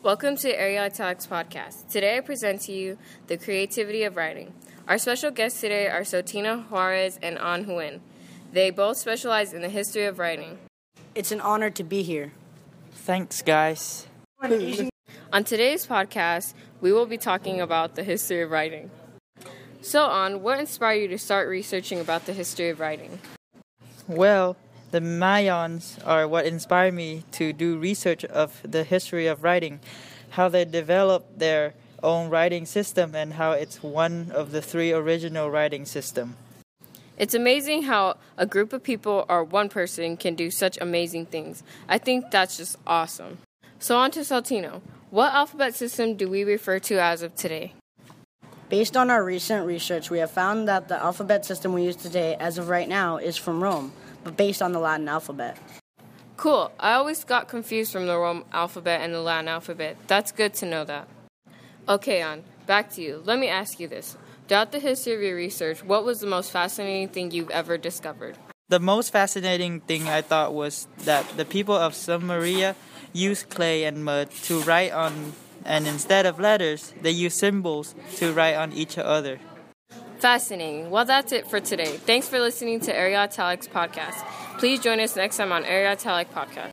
Welcome to Arial Italics Podcast. Today I present to you the creativity of writing. Our special guests today are Sotina Juarez and An Huynh. They both specialize in the history of writing. It's an honor to be here. Thanks, guys. On today's podcast, we will be talking about the history of writing. So, An, what inspired you to start researching about the history of writing? Well, the Mayans are what inspired me to do research of the history of writing, how they developed their own writing system, and how it's one of the three original writing system. It's amazing how a group of people or one person can do such amazing things. I think that's just awesome. So, on to Saltino. What alphabet system do we refer to as of today? Based on our recent research, we have found that the alphabet system we use today, as of right now, is from Rome, but based on the Latin alphabet. Cool. I always got confused from the Roman alphabet and the Latin alphabet. That's good to know that. Okay, An, back to you. Let me ask you this. Throughout the history of your research, what was the most fascinating thing you've ever discovered? The most fascinating thing I thought was that the people of Sumeria used clay and mud to write on, and instead of letters, they used symbols to write on each other. Fascinating. Well, that's it for today. Thanks for listening to Arial Italics Podcast. Please join us next time on Arial Italic Podcast.